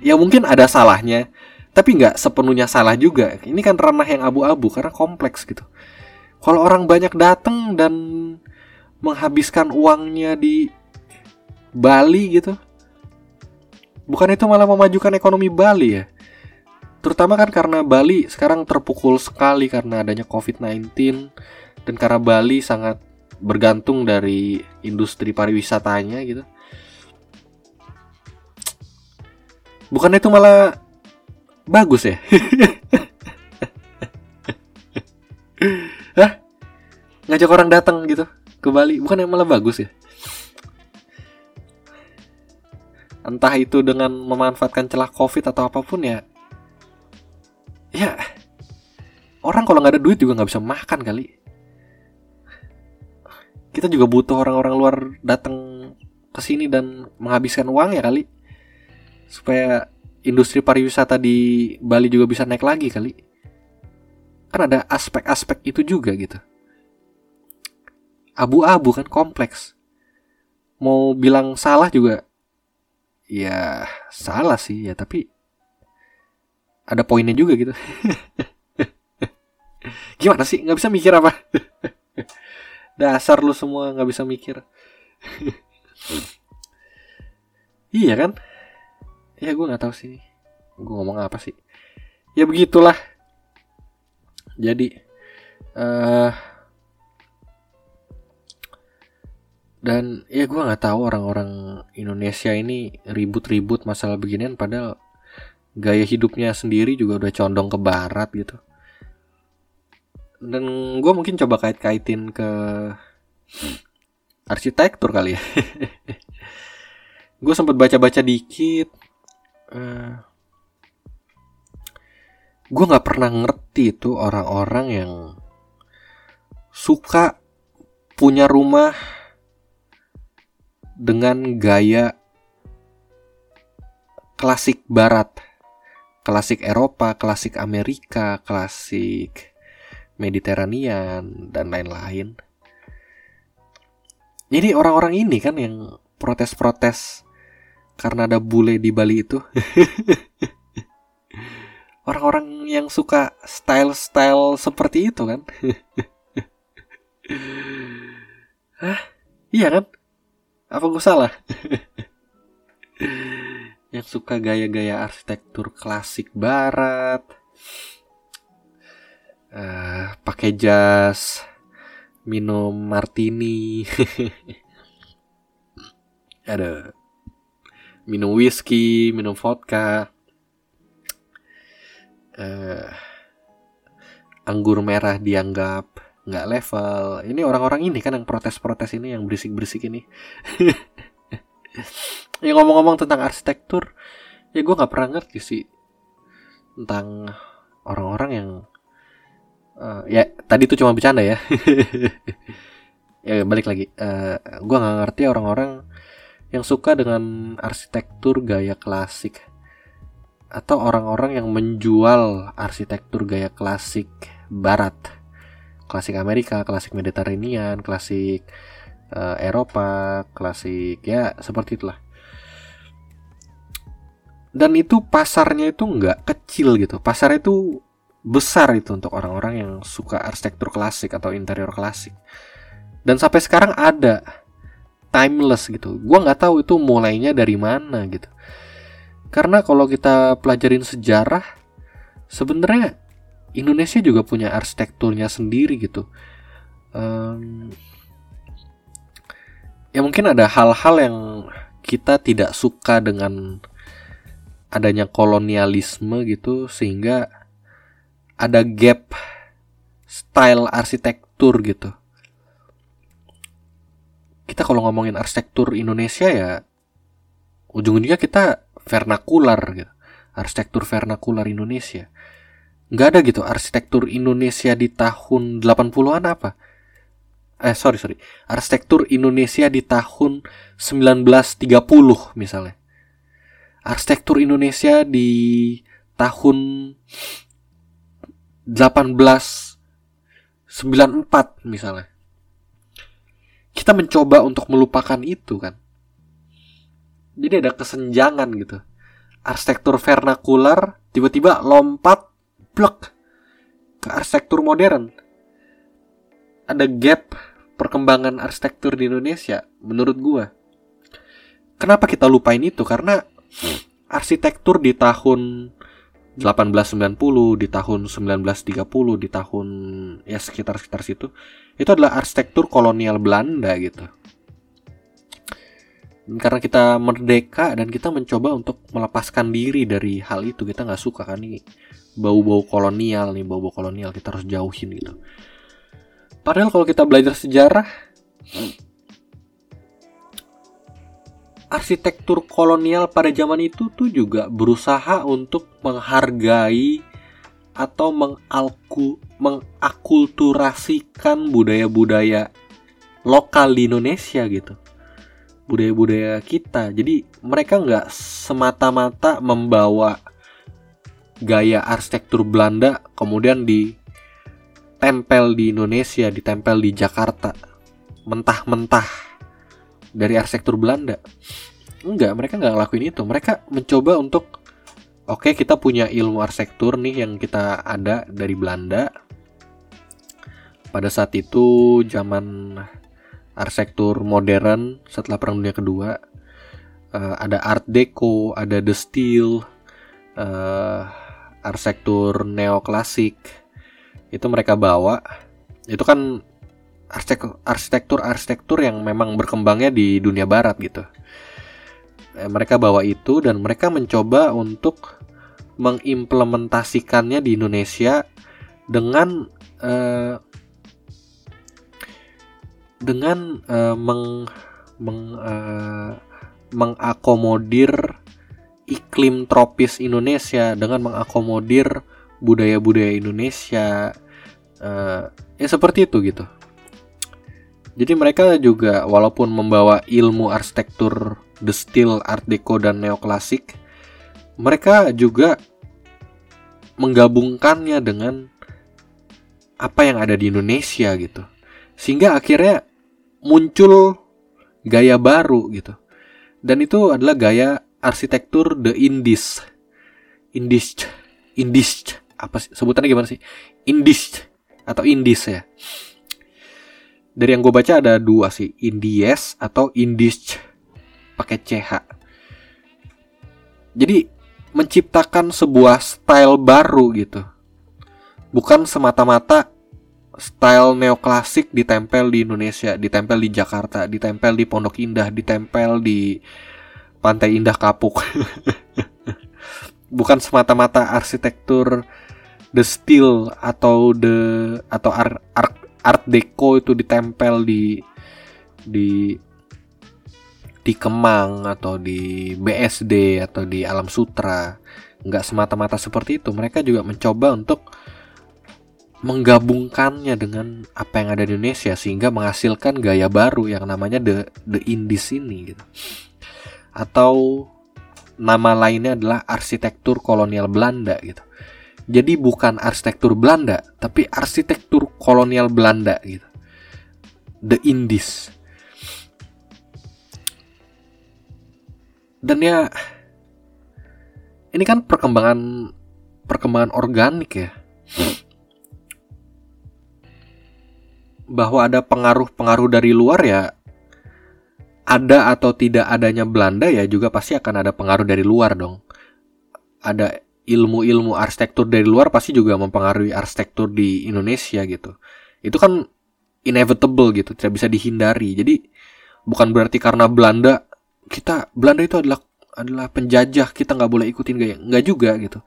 ya mungkin ada salahnya, tapi nggak sepenuhnya salah juga. Ini kan ranah yang abu-abu karena kompleks gitu. Kalau orang banyak datang dan menghabiskan uangnya di Bali gitu, bukan itu malah memajukan ekonomi Bali ya? Terutama kan karena Bali sekarang terpukul sekali karena adanya COVID-19 dan karena Bali sangat bergantung dari industri pariwisatanya gitu. Bukan itu malah bagus ya? Hah? Ngajak orang datang gitu ke Bali, bukan yang malah bagus ya? Entah itu dengan memanfaatkan celah COVID atau apa pun ya. Ya, orang kalau nggak ada duit juga nggak bisa makan kali. Kita juga butuh orang-orang luar datang ke sini dan menghabiskan uang ya kali. Supaya industri pariwisata di Bali juga bisa naik lagi kali kan ada aspek-aspek itu juga gitu abu-abu kan kompleks mau bilang salah juga ya salah sih ya tapi ada poinnya juga gitu. Gimana sih? Nggak bisa mikir apa? Dasar lu semua nggak bisa mikir. Iya kan? Ya gue nggak tahu sih gue ngomong apa sih? Ya begitulah. Jadi uh, dan ya gue nggak tahu orang-orang Indonesia ini ribut-ribut masalah beginian padahal gaya hidupnya sendiri juga udah condong ke barat gitu. Dan gue mungkin coba kait-kaitin ke arsitektur kali ya. Gue sempat baca-baca dikit uh, gue nggak pernah ngerti itu orang-orang yang suka punya rumah dengan gaya klasik barat, klasik Eropa, klasik Amerika, klasik Mediteranian dan lain-lain. Jadi orang-orang ini kan yang protes-protes karena ada bule di Bali itu. orang-orang yang suka style-style seperti itu kan Hah? Iya kan? Apa gue salah? yang suka gaya-gaya arsitektur klasik barat uh, pakai jas minum martini ada minum whisky minum vodka uh, anggur merah dianggap nggak level. Ini orang-orang ini kan yang protes-protes ini, yang berisik-berisik ini. ya ngomong-ngomong tentang arsitektur, ya gue nggak pernah ngerti sih tentang orang-orang yang uh, ya tadi itu cuma bercanda ya. ya balik lagi, uh, eh, gue nggak ngerti orang-orang yang suka dengan arsitektur gaya klasik atau orang-orang yang menjual arsitektur gaya klasik barat. Klasik Amerika klasik Mediterranean klasik uh, Eropa klasik ya seperti itulah dan itu pasarnya itu nggak kecil gitu. Pasarnya itu besar itu untuk orang-orang yang suka arsitektur klasik atau interior klasik. Dan sampai sekarang ada. Timeless gitu. Gue nggak tahu itu mulainya dari mana gitu. Karena kalau kita pelajarin sejarah, sebenarnya Indonesia juga punya arsitekturnya sendiri gitu. Um, ya mungkin ada hal-hal yang kita tidak suka dengan adanya kolonialisme gitu sehingga ada gap style arsitektur gitu. Kita kalau ngomongin arsitektur Indonesia ya ujung-ujungnya kita vernakular gitu. Arsitektur vernakular Indonesia. Nggak ada gitu arsitektur Indonesia di tahun 80-an apa? Eh sorry sorry. Arsitektur Indonesia di tahun 1930 misalnya. Arsitektur Indonesia di tahun 1894 misalnya. Kita mencoba untuk melupakan itu kan. Jadi ada kesenjangan gitu. Arsitektur vernakular tiba-tiba lompat blok ke arsitektur modern. Ada gap perkembangan arsitektur di Indonesia menurut gua. Kenapa kita lupain itu? Karena arsitektur di tahun 1890 di tahun 1930 di tahun ya sekitar sekitar situ itu adalah arsitektur kolonial Belanda gitu. Karena kita merdeka dan kita mencoba untuk melepaskan diri dari hal itu kita nggak suka kan nih bau-bau kolonial nih bau-bau kolonial kita harus jauhin gitu. Padahal kalau kita belajar sejarah arsitektur kolonial pada zaman itu tuh juga berusaha untuk menghargai atau mengalku mengakulturasikan budaya-budaya lokal di Indonesia gitu. Budaya-budaya kita. Jadi mereka nggak semata-mata membawa gaya arsitektur Belanda kemudian ditempel di Indonesia ditempel di Jakarta. Mentah-mentah dari arsitektur Belanda. Enggak, mereka nggak ngelakuin itu. Mereka mencoba untuk oke kita punya ilmu arsitektur nih yang kita ada dari Belanda. Pada saat itu zaman arsitektur modern setelah Perang Dunia Kedua uh, ada Art Deco, ada The Style, uh, arsitektur neoklasik itu mereka bawa. Itu kan arsitektur-arsitektur yang memang berkembangnya di dunia barat gitu. Eh, mereka bawa itu dan mereka mencoba untuk mengimplementasikannya di Indonesia dengan uh, dengan uh, meng, meng uh, mengakomodir iklim tropis Indonesia dengan mengakomodir budaya-budaya Indonesia uh, ya seperti itu gitu jadi mereka juga walaupun membawa ilmu arsitektur the style, art deco dan neoklasik, mereka juga menggabungkannya dengan apa yang ada di Indonesia gitu. Sehingga akhirnya muncul gaya baru gitu. Dan itu adalah gaya arsitektur the Indies. Indies Indies apa sih sebutannya gimana sih? Indies atau Indies ya dari yang gue baca ada dua sih Indies atau Indies pakai CH jadi menciptakan sebuah style baru gitu. Bukan semata-mata style neoklasik ditempel di Indonesia ditempel di Jakarta ditempel di Pondok Indah ditempel di Pantai Indah Kapuk. Bukan semata-mata arsitektur the style atau the atau ar, ar, art deco itu ditempel di di di Kemang atau di BSD atau di Alam Sutra. Nggak semata-mata seperti itu. Mereka juga mencoba untuk menggabungkannya dengan apa yang ada di Indonesia sehingga menghasilkan gaya baru yang namanya the the indies ini gitu. Atau nama lainnya adalah arsitektur kolonial Belanda gitu jadi bukan arsitektur Belanda, tapi arsitektur kolonial Belanda gitu. The Indies. Dan ya ini kan perkembangan perkembangan organik ya. Bahwa ada pengaruh-pengaruh dari luar ya ada atau tidak adanya Belanda ya juga pasti akan ada pengaruh dari luar dong ada ilmu-ilmu arsitektur dari luar pasti juga mempengaruhi arsitektur di Indonesia gitu. Itu kan inevitable gitu, tidak bisa dihindari. Jadi bukan berarti karena Belanda kita Belanda itu adalah adalah penjajah kita nggak boleh ikutin gaya nggak juga gitu.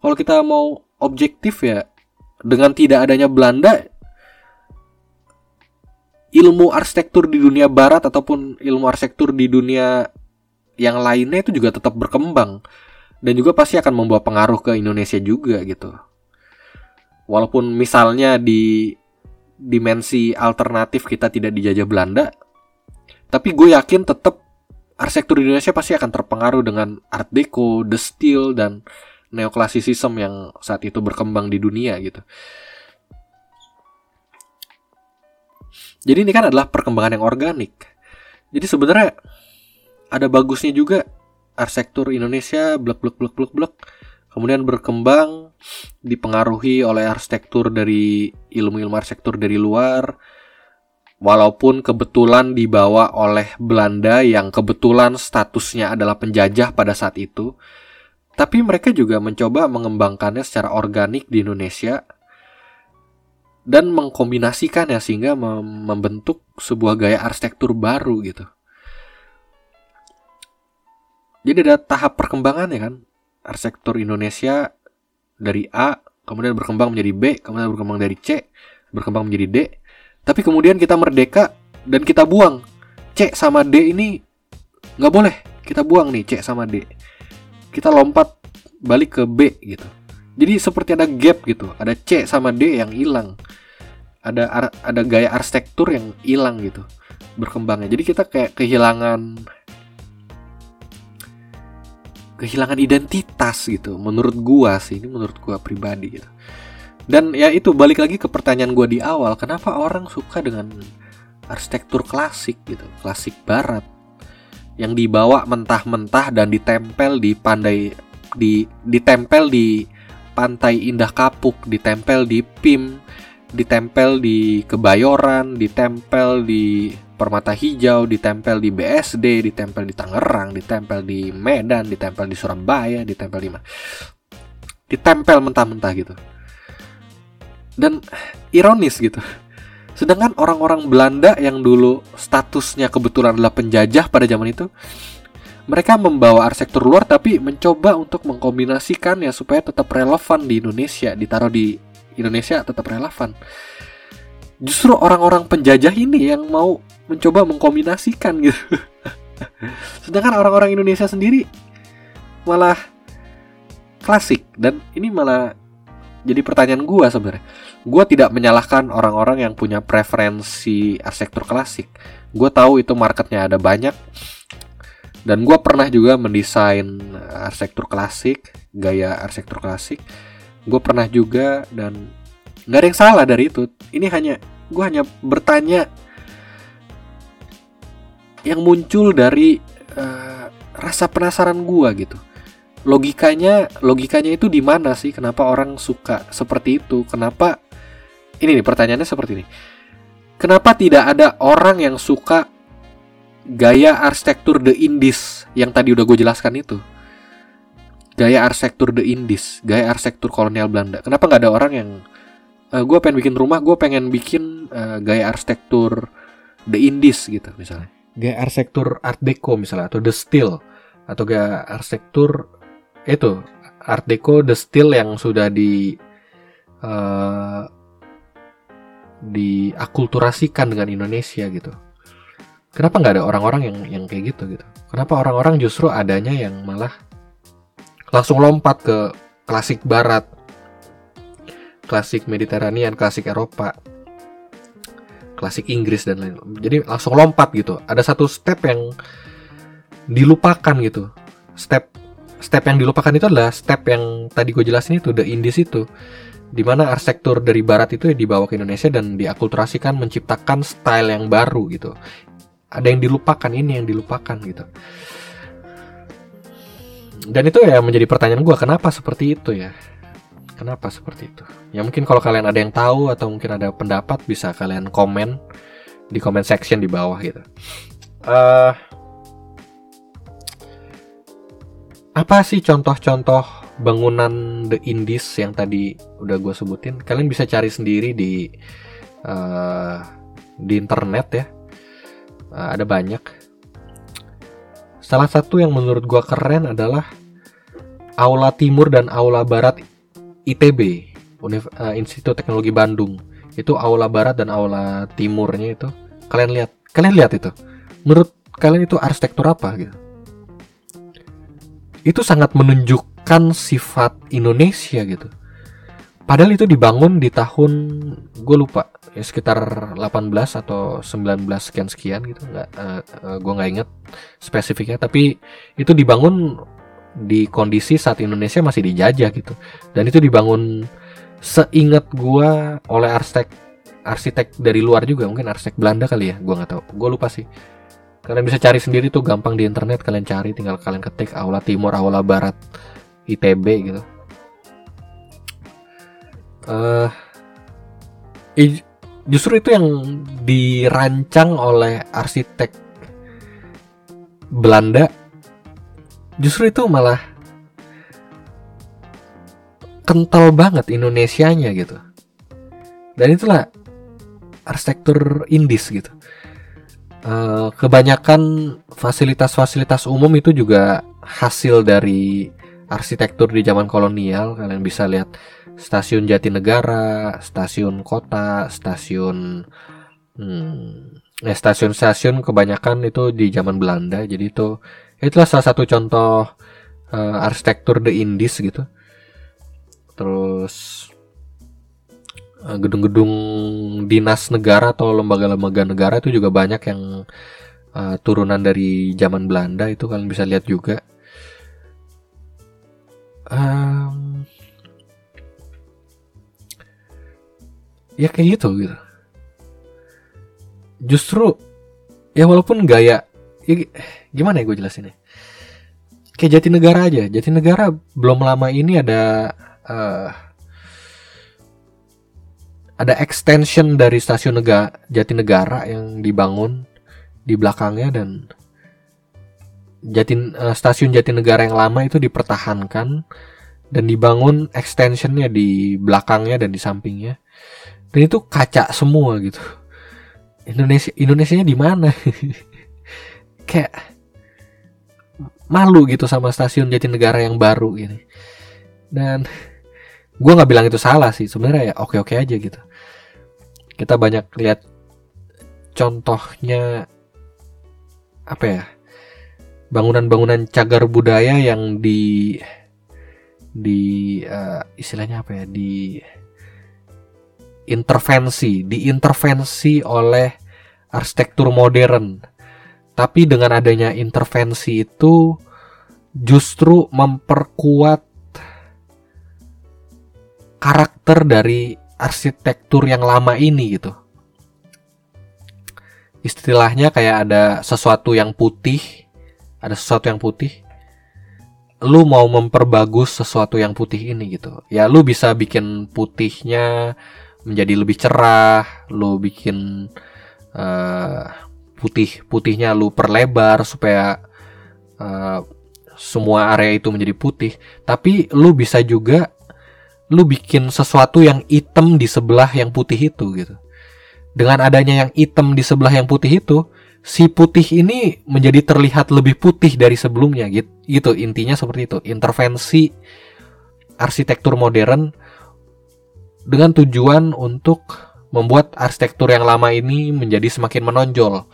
Kalau kita mau objektif ya dengan tidak adanya Belanda ilmu arsitektur di dunia barat ataupun ilmu arsitektur di dunia yang lainnya itu juga tetap berkembang dan juga pasti akan membawa pengaruh ke Indonesia juga gitu. Walaupun misalnya di dimensi alternatif kita tidak dijajah Belanda, tapi gue yakin tetap arsitektur Indonesia pasti akan terpengaruh dengan Art Deco, The Style dan neoklasisisme yang saat itu berkembang di dunia gitu. Jadi ini kan adalah perkembangan yang organik. Jadi sebenarnya ada bagusnya juga arsitektur Indonesia blek blek blek kemudian berkembang dipengaruhi oleh arsitektur dari ilmu-ilmu arsitektur dari luar walaupun kebetulan dibawa oleh Belanda yang kebetulan statusnya adalah penjajah pada saat itu tapi mereka juga mencoba mengembangkannya secara organik di Indonesia dan mengkombinasikannya sehingga membentuk sebuah gaya arsitektur baru gitu. Jadi ada tahap perkembangan ya kan. Arsitektur Indonesia dari A kemudian berkembang menjadi B, kemudian berkembang dari C, berkembang menjadi D. Tapi kemudian kita merdeka dan kita buang C sama D ini nggak boleh. Kita buang nih C sama D. Kita lompat balik ke B gitu. Jadi seperti ada gap gitu, ada C sama D yang hilang. Ada ada gaya arsitektur yang hilang gitu berkembangnya. Jadi kita kayak kehilangan kehilangan identitas gitu. Menurut gua sih, ini menurut gua pribadi gitu. Dan ya itu balik lagi ke pertanyaan gua di awal, kenapa orang suka dengan arsitektur klasik gitu, klasik barat yang dibawa mentah-mentah dan ditempel di pandai di ditempel di Pantai Indah Kapuk, ditempel di PIM, ditempel di Kebayoran, ditempel di Permata Hijau, ditempel di BSD, ditempel di Tangerang, ditempel di Medan, ditempel di Surabaya, ditempel di mana? Ditempel mentah-mentah gitu. Dan ironis gitu. Sedangkan orang-orang Belanda yang dulu statusnya kebetulan adalah penjajah pada zaman itu, mereka membawa arsitektur luar tapi mencoba untuk mengkombinasikannya supaya tetap relevan di Indonesia, ditaruh di Indonesia tetap relevan. Justru orang-orang penjajah ini yang mau mencoba mengkombinasikan gitu. Sedangkan orang-orang Indonesia sendiri malah klasik dan ini malah jadi pertanyaan gua sebenarnya. Gua tidak menyalahkan orang-orang yang punya preferensi arsitektur klasik. Gua tahu itu marketnya ada banyak dan gue pernah juga mendesain arsitektur klasik gaya arsitektur klasik gue pernah juga dan nggak ada yang salah dari itu. Ini hanya gue hanya bertanya yang muncul dari uh, rasa penasaran gue gitu. Logikanya logikanya itu di mana sih? Kenapa orang suka seperti itu? Kenapa ini nih pertanyaannya seperti ini. Kenapa tidak ada orang yang suka gaya arsitektur The Indies yang tadi udah gue jelaskan itu? Gaya arsitektur The Indies gaya arsitektur kolonial Belanda. Kenapa nggak ada orang yang uh, eh, gue pengen bikin rumah gue pengen bikin uh, gaya arsitektur The Indies gitu misalnya. Gaya arsitektur Art Deco misalnya atau The Style atau gaya arsitektur itu Art Deco The Style yang sudah di uh, diakulturasikan dengan Indonesia gitu. Kenapa nggak ada orang-orang yang yang kayak gitu gitu? Kenapa orang-orang justru adanya yang malah langsung lompat ke klasik barat klasik Mediterranean klasik Eropa klasik Inggris dan lain jadi langsung lompat gitu. Ada satu step yang dilupakan gitu. Step step yang dilupakan itu adalah step yang tadi gue jelasin itu the Indies itu. Di mana arsitektur dari barat itu dibawa ke Indonesia dan diakulturasikan menciptakan style yang baru gitu. Ada yang dilupakan ini yang dilupakan gitu. Dan itu ya menjadi pertanyaan gue kenapa seperti itu ya kenapa seperti itu? Ya mungkin kalau kalian ada yang tahu atau mungkin ada pendapat bisa kalian komen di comment section di bawah gitu. Uh, apa sih contoh-contoh bangunan The Indies yang tadi udah gue sebutin? Kalian bisa cari sendiri di uh, di internet ya. Uh, ada banyak. Salah satu yang menurut gue keren adalah Aula Timur dan Aula Barat ITB Univ uh, Institut Teknologi Bandung. Itu Aula Barat dan Aula Timurnya itu. Kalian lihat kalian lihat itu. Menurut kalian itu arsitektur apa gitu? Itu sangat menunjukkan sifat Indonesia gitu. Padahal itu dibangun di tahun gue lupa ya sekitar 18 atau 19 sekian sekian gitu. Nggak uh, uh, eh, gue nggak inget spesifiknya tapi itu dibangun di kondisi saat Indonesia masih dijajah gitu. Dan itu dibangun seingat gue oleh arsitek arsitek dari luar juga mungkin arsitek Belanda kali ya gue nggak tahu. Gue lupa sih. Kalian bisa cari sendiri tuh gampang di internet kalian cari tinggal kalian ketik aula timur aula barat ITB gitu. Uh, justru itu yang dirancang oleh arsitek Belanda justru itu malah kental banget Indonesianya gitu dan itulah arsitektur Indis gitu uh, kebanyakan fasilitas-fasilitas umum itu juga hasil dari arsitektur di zaman kolonial. Kalian bisa lihat stasiun Jatinegara, stasiun kota, stasiun hmm, ya stasiun-stasiun kebanyakan itu di zaman Belanda. Jadi itu itulah salah satu contoh uh, arsitektur the Indies gitu. Terus Eh, gedung-gedung dinas negara atau lembaga-lembaga negara itu juga banyak yang uh, turunan dari zaman Belanda itu kalian bisa lihat juga. Um, ya kayak gitu gitu. Justru ya walaupun gaya ya gimana ya gue jelasin ya. Kayak Jatinegara aja. Jatinegara belum lama ini ada uh, ada extension dari stasiun negara Jatinegara yang dibangun di belakangnya dan Jatin uh, stasiun Jatinegara yang lama itu dipertahankan dan dibangun extensionnya di belakangnya dan di sampingnya dan itu kaca semua gitu Indonesia Indonesia nya di mana kayak malu gitu sama stasiun Jatinegara yang baru gini dan gue nggak bilang itu salah sih sebenarnya ya oke oke aja gitu. Kita banyak lihat contohnya apa ya? Bangunan-bangunan cagar budaya yang di di uh, istilahnya apa ya? Di intervensi diintervensi oleh arsitektur modern tapi dengan adanya intervensi itu justru memperkuat karakter dari arsitektur yang lama ini gitu. Istilahnya kayak ada sesuatu yang putih, ada sesuatu yang putih. Lu mau memperbagus sesuatu yang putih ini gitu. Ya lu bisa bikin putihnya menjadi lebih cerah, lu bikin uh, putih putihnya lu perlebar supaya uh, semua area itu menjadi putih. Tapi lu bisa juga lu bikin sesuatu yang hitam di sebelah yang putih itu gitu. Dengan adanya yang hitam di sebelah yang putih itu, si putih ini menjadi terlihat lebih putih dari sebelumnya gitu. Gitu intinya seperti itu. Intervensi arsitektur modern dengan tujuan untuk membuat arsitektur yang lama ini menjadi semakin menonjol.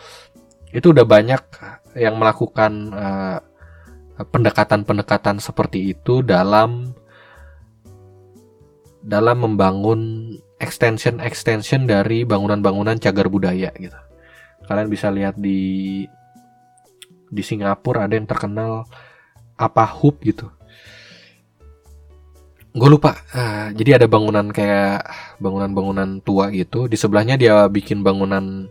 Itu udah banyak yang melakukan uh, pendekatan-pendekatan seperti itu dalam dalam membangun extension-extension dari bangunan-bangunan cagar budaya gitu. Kalian bisa lihat di di Singapura ada yang terkenal apa hub gitu. Gue lupa. Uh, jadi ada bangunan kayak bangunan-bangunan tua gitu. Di sebelahnya dia bikin bangunan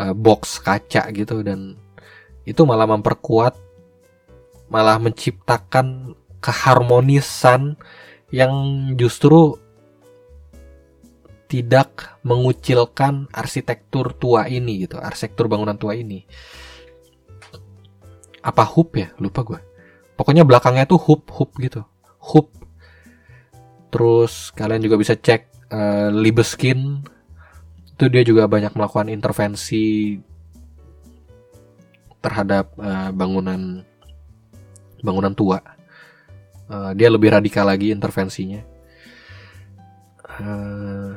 uh, box kaca gitu dan itu malah memperkuat malah menciptakan keharmonisan yang justru tidak mengucilkan arsitektur tua ini gitu, arsitektur bangunan tua ini. Apa hub ya? Lupa gue. Pokoknya belakangnya tuh hub hub gitu. Hub terus kalian juga bisa cek uh, Libeskin itu dia juga banyak melakukan intervensi terhadap uh, bangunan bangunan tua. Uh, dia lebih radikal lagi intervensinya. Uh,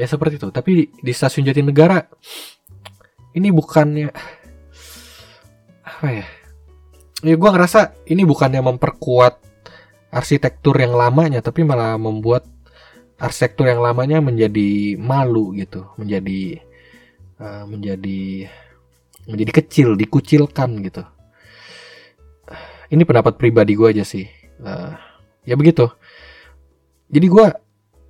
ya seperti itu. Tapi di stasiun Jatinegara ini bukannya apa ya? Ya gue ngerasa ini bukannya memperkuat arsitektur yang lamanya tapi malah membuat arsitektur yang lamanya menjadi malu gitu menjadi uh, menjadi menjadi kecil dikucilkan gitu. Ini pendapat pribadi gue aja sih. Uh, ya begitu. Jadi gue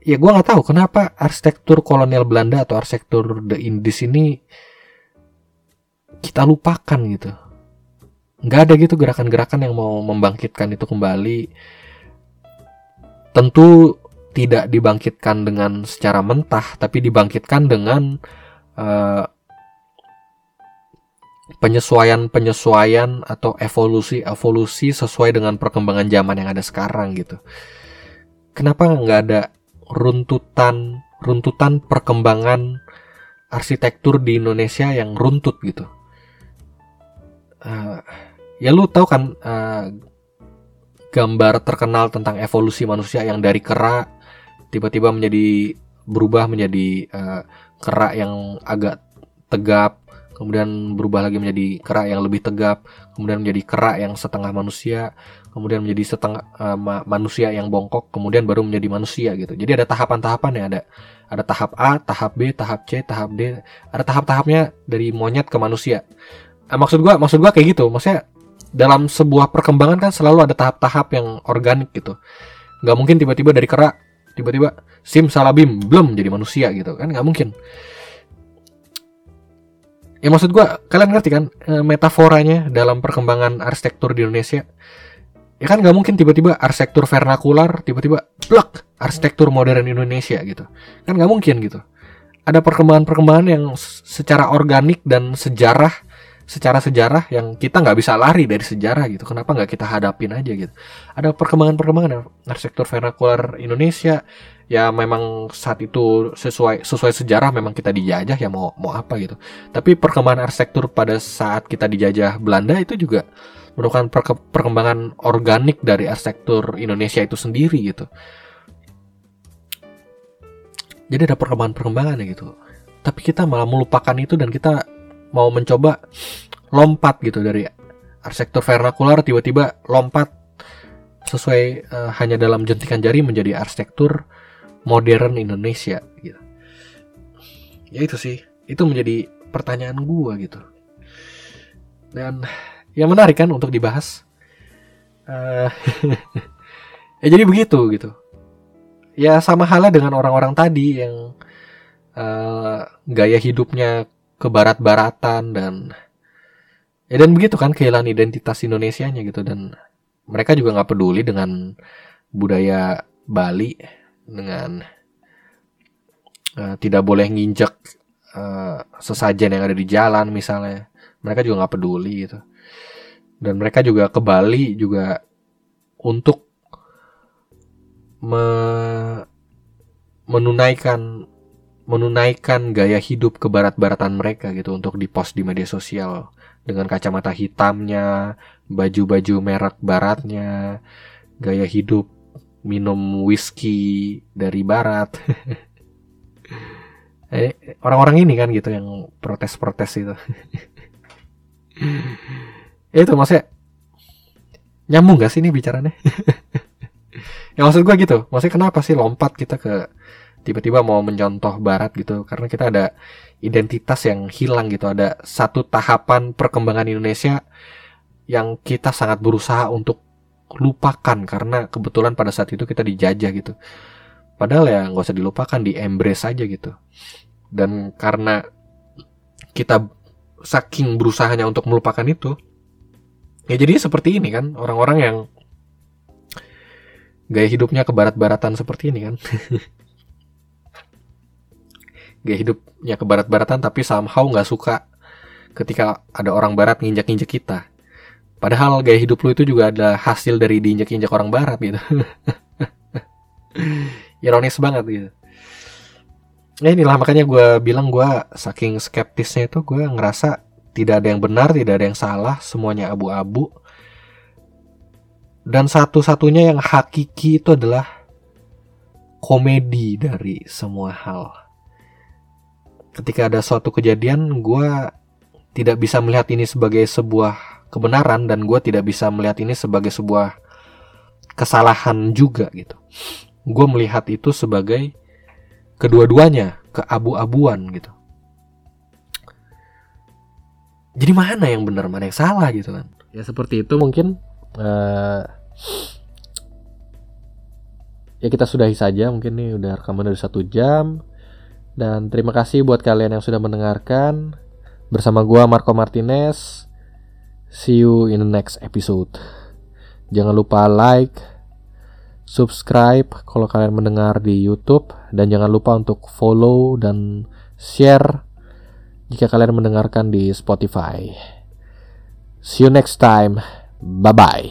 ya gue nggak tahu kenapa arsitektur kolonial Belanda atau arsitektur the Indies ini kita lupakan gitu. Nggak ada gitu gerakan-gerakan yang mau membangkitkan itu kembali tentu tidak dibangkitkan dengan secara mentah tapi dibangkitkan dengan uh, penyesuaian-penyesuaian atau evolusi-evolusi sesuai dengan perkembangan zaman yang ada sekarang gitu. Kenapa nggak ada runtutan runtutan perkembangan arsitektur di Indonesia yang runtut gitu. Uh, ya lu tahu kan uh, gambar terkenal tentang evolusi manusia yang dari kera tiba-tiba menjadi berubah menjadi uh, kera yang agak tegap kemudian berubah lagi menjadi kera yang lebih tegap, kemudian menjadi kera yang setengah manusia, kemudian menjadi setengah uh, ma manusia yang bongkok, kemudian baru menjadi manusia gitu. Jadi ada tahapan-tahapan ya, ada ada tahap A, tahap B, tahap C, tahap D, ada tahap-tahapnya dari monyet ke manusia. Nah, maksud gua, maksud gua kayak gitu. Maksudnya dalam sebuah perkembangan kan selalu ada tahap-tahap yang organik gitu. Nggak mungkin tiba-tiba dari kera, tiba-tiba sim salabim belum jadi manusia gitu kan nggak mungkin. Ya maksud gue kalian ngerti kan eh, metaforanya dalam perkembangan arsitektur di Indonesia? Ya kan nggak mungkin tiba-tiba arsitektur vernakular tiba-tiba plek arsitektur modern Indonesia gitu. Kan nggak mungkin gitu. Ada perkembangan-perkembangan yang secara organik dan sejarah secara sejarah yang kita nggak bisa lari dari sejarah gitu kenapa nggak kita hadapin aja gitu ada perkembangan-perkembangan arsitektur vernakular Indonesia ya memang saat itu sesuai sesuai sejarah memang kita dijajah ya mau mau apa gitu. Tapi perkembangan arsitektur pada saat kita dijajah Belanda itu juga merupakan perkembangan organik dari arsitektur Indonesia itu sendiri gitu. Jadi ada perkembangan-perkembangan ya gitu. Tapi kita malah melupakan itu dan kita mau mencoba lompat gitu dari arsitektur vernakular tiba-tiba lompat sesuai uh, hanya dalam jentikan jari menjadi arsitektur modern Indonesia gitu. Ya itu sih, itu menjadi pertanyaan gua gitu. Dan yang menarik kan untuk dibahas. Uh, ya jadi begitu gitu. Ya sama halnya dengan orang-orang tadi yang uh, gaya hidupnya ke barat-baratan dan ya dan begitu kan kehilangan identitas Indonesianya gitu. Dan mereka juga nggak peduli dengan budaya Bali dengan uh, tidak boleh nginjek uh, sesajen yang ada di jalan misalnya. Mereka juga nggak peduli gitu. Dan mereka juga ke Bali juga untuk me menunaikan menunaikan gaya hidup ke barat-baratan mereka gitu untuk dipost di media sosial. Dengan kacamata hitamnya, baju-baju merek baratnya, gaya hidup minum whisky dari barat. Eh, orang-orang ini kan gitu yang protes-protes itu. Itu maksudnya nyambung gak sih ini bicaranya? Ya maksud gue gitu. Maksudnya kenapa sih lompat kita ke tiba-tiba mau mencontoh barat gitu karena kita ada identitas yang hilang gitu ada satu tahapan perkembangan Indonesia yang kita sangat berusaha untuk lupakan karena kebetulan pada saat itu kita dijajah gitu. Padahal ya nggak usah dilupakan, di embrace aja gitu. Dan karena kita saking berusahanya untuk melupakan itu, ya jadi seperti ini kan orang-orang yang gaya hidupnya ke barat-baratan seperti ini kan. gaya hidupnya ke barat-baratan tapi somehow nggak suka ketika ada orang barat nginjak-nginjak kita. Padahal gaya hidup lu itu juga ada hasil dari diinjak-injak orang barat gitu. ironis banget gitu. Ya inilah makanya gue bilang gue saking skeptisnya itu gue ngerasa tidak ada yang benar tidak ada yang salah semuanya abu-abu. Dan satu-satunya yang hakiki itu adalah komedi dari semua hal ketika ada suatu kejadian gue tidak bisa melihat ini sebagai sebuah kebenaran dan gue tidak bisa melihat ini sebagai sebuah kesalahan juga gitu. Gue melihat itu sebagai kedua-duanya keabu-abuan gitu. Jadi mana yang benar mana yang salah gitu kan? Ya seperti itu mungkin uh, ya kita sudahi saja mungkin nih udah rekaman dari satu jam dan terima kasih buat kalian yang sudah mendengarkan bersama gua Marco Martinez see you in the next episode jangan lupa like subscribe kalau kalian mendengar di YouTube dan jangan lupa untuk follow dan share jika kalian mendengarkan di Spotify. See you next time. Bye bye.